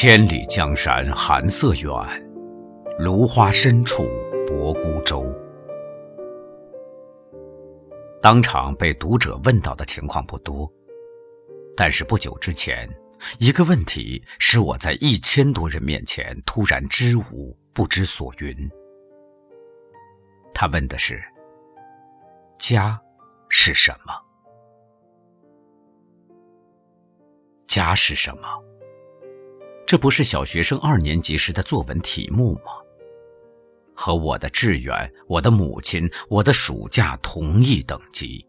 千里江山寒色远，芦花深处泊孤舟。当场被读者问到的情况不多，但是不久之前，一个问题使我在一千多人面前突然支吾不知所云。他问的是：“家是什么？家是什么？”这不是小学生二年级时的作文题目吗？和我的志愿、我的母亲、我的暑假同一等级，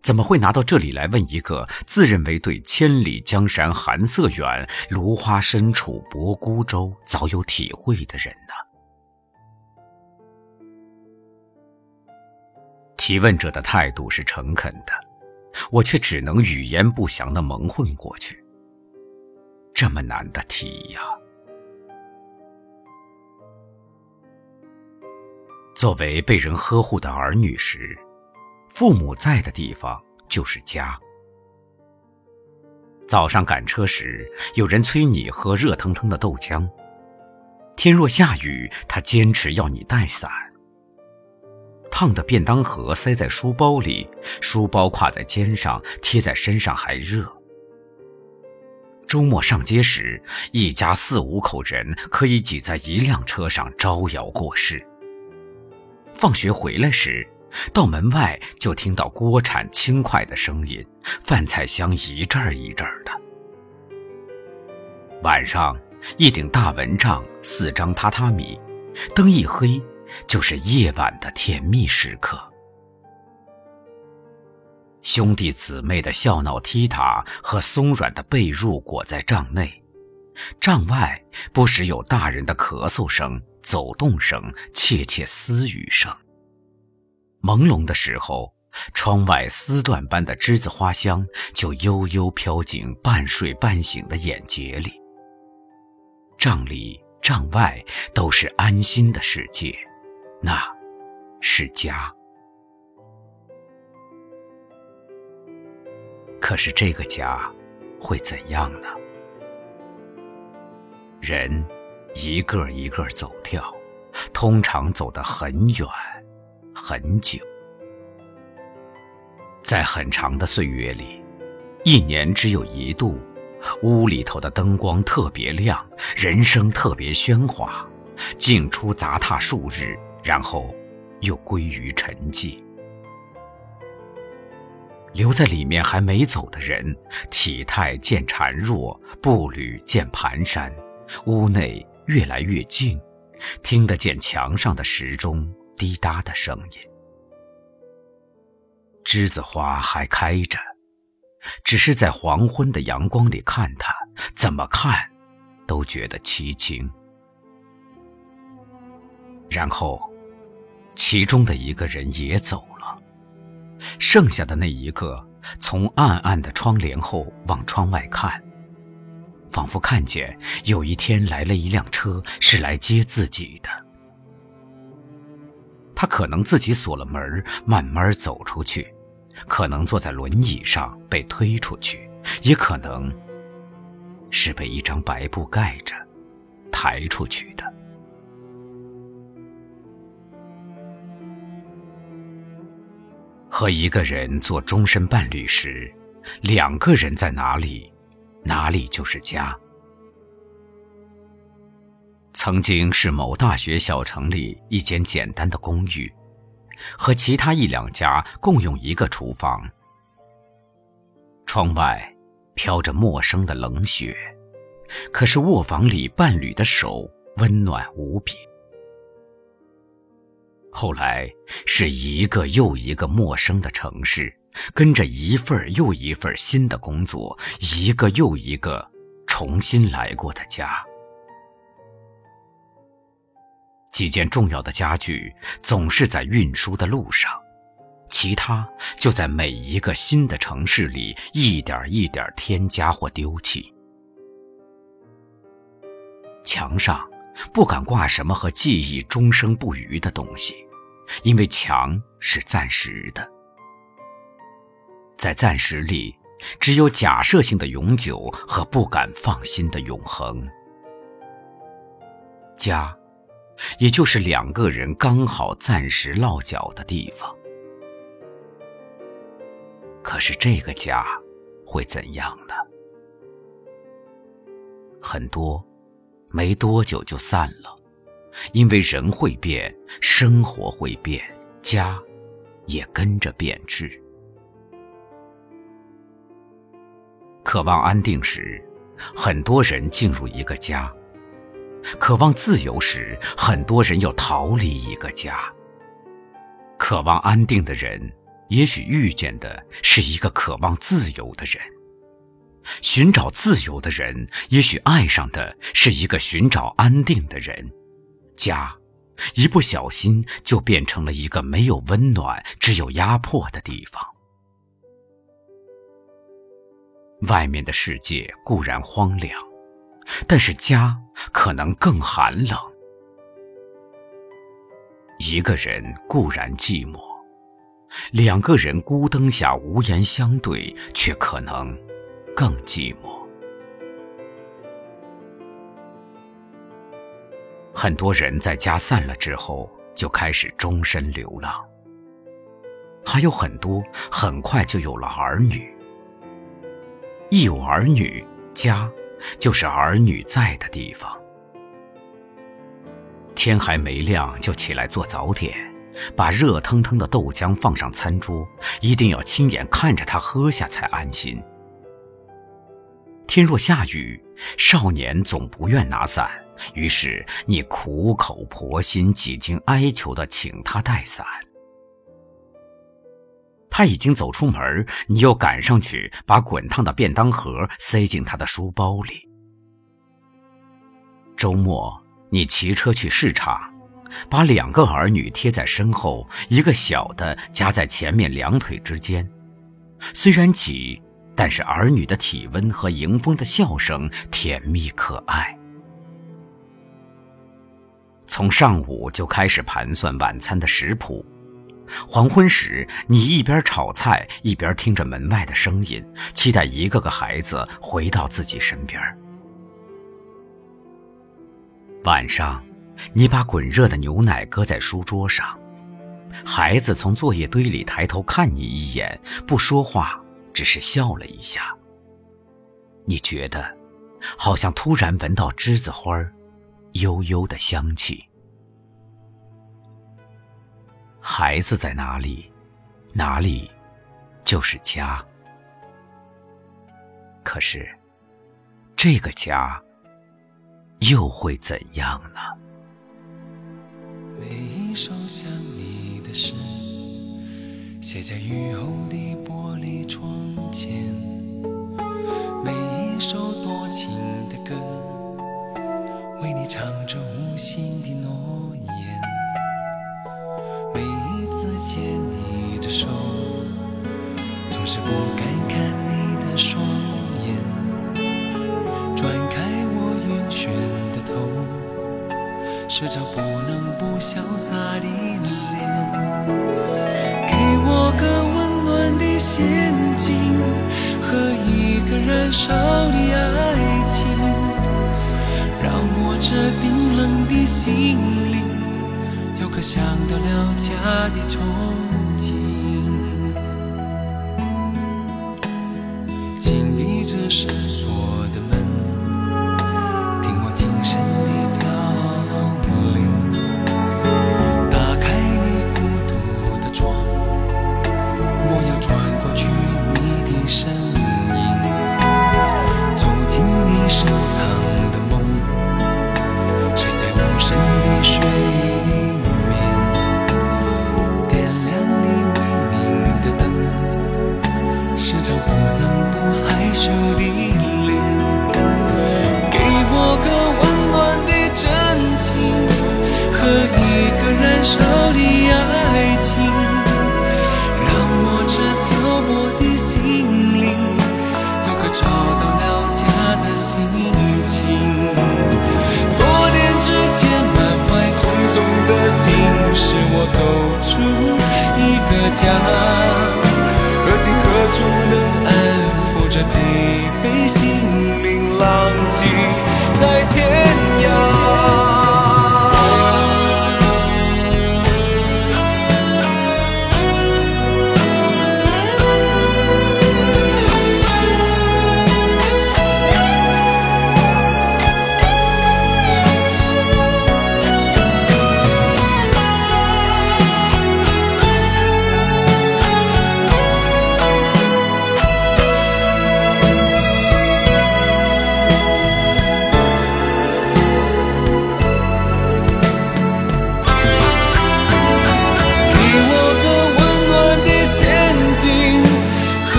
怎么会拿到这里来问一个自认为对“千里江山寒色远，芦花深处泊孤舟”早有体会的人呢？提问者的态度是诚恳的，我却只能语言不详的蒙混过去。这么难的题呀！作为被人呵护的儿女时，父母在的地方就是家。早上赶车时，有人催你喝热腾腾的豆浆；天若下雨，他坚持要你带伞。烫的便当盒塞在书包里，书包挎在肩上，贴在身上还热。周末上街时，一家四五口人可以挤在一辆车上招摇过市。放学回来时，到门外就听到锅铲轻快的声音，饭菜香一阵儿一阵儿的。晚上，一顶大蚊帐，四张榻榻米，灯一黑，就是夜晚的甜蜜时刻。兄弟姊妹的笑闹踢踏和松软的被褥裹在帐内，帐外不时有大人的咳嗽声、走动声、窃窃私语声。朦胧的时候，窗外丝缎般的栀子花香就悠悠飘进半睡半醒的眼睫里。帐里帐外都是安心的世界，那，是家。可是这个家会怎样呢？人一个一个走掉，通常走得很远很久。在很长的岁月里，一年只有一度，屋里头的灯光特别亮，人声特别喧哗，进出杂沓数日，然后又归于沉寂。留在里面还没走的人，体态渐孱弱，步履渐蹒跚。屋内越来越静，听得见墙上的时钟滴答的声音。栀子花还开着，只是在黄昏的阳光里看它，怎么看，都觉得凄清。然后，其中的一个人也走了。剩下的那一个，从暗暗的窗帘后往窗外看，仿佛看见有一天来了一辆车，是来接自己的。他可能自己锁了门，慢慢走出去；可能坐在轮椅上被推出去，也可能是被一张白布盖着，抬出去的。和一个人做终身伴侣时，两个人在哪里，哪里就是家。曾经是某大学小城里一间简单的公寓，和其他一两家共用一个厨房。窗外飘着陌生的冷雪，可是卧房里伴侣的手温暖无比。后来是一个又一个陌生的城市，跟着一份又一份新的工作，一个又一个重新来过的家。几件重要的家具总是在运输的路上，其他就在每一个新的城市里一点一点添加或丢弃。墙上不敢挂什么和记忆终生不渝的东西。因为墙是暂时的，在暂时里只有假设性的永久和不敢放心的永恒。家，也就是两个人刚好暂时落脚的地方。可是这个家会怎样呢？很多，没多久就散了，因为人会变，生活会变，家也跟着变质。渴望安定时，很多人进入一个家；渴望自由时，很多人又逃离一个家。渴望安定的人，也许遇见的是一个渴望自由的人；寻找自由的人，也许爱上的是一个寻找安定的人。家，一不小心就变成了一个没有温暖、只有压迫的地方。外面的世界固然荒凉，但是家可能更寒冷。一个人固然寂寞，两个人孤灯下无言相对，却可能更寂寞。很多人在家散了之后，就开始终身流浪；还有很多很快就有了儿女。一有儿女，家就是儿女在的地方。天还没亮就起来做早点，把热腾腾的豆浆放上餐桌，一定要亲眼看着他喝下才安心。天若下雨，少年总不愿拿伞，于是你苦口婆心、几经哀求的请他带伞。他已经走出门，你又赶上去把滚烫的便当盒塞进他的书包里。周末，你骑车去市场，把两个儿女贴在身后，一个小的夹在前面两腿之间。虽然挤，但是儿女的体温和迎风的笑声甜蜜可爱。从上午就开始盘算晚餐的食谱。黄昏时，你一边炒菜，一边听着门外的声音，期待一个个孩子回到自己身边。晚上，你把滚热的牛奶搁在书桌上，孩子从作业堆里抬头看你一眼，不说话，只是笑了一下。你觉得，好像突然闻到栀子花悠悠的香气。孩子在哪里，哪里就是家。可是，这个家又会怎样呢？每一首想你的诗，写在雨后的玻璃窗前；每一首多情，唱着无心的诺言。每一次牵你的手，总是不敢看你的双眼。转开我晕眩的头，时常不能不潇洒的脸。给我个温暖的陷阱和一个燃烧的爱，这冰冷的心里。有个想到了家的憧憬，紧闭着家，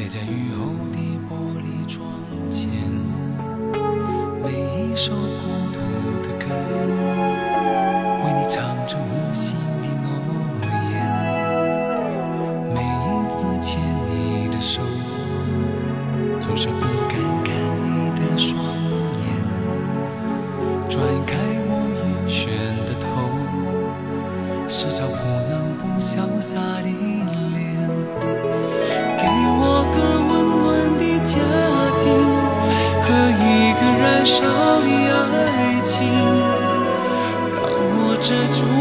列在雨后的玻璃窗前每一首孤独的歌为你唱着这朱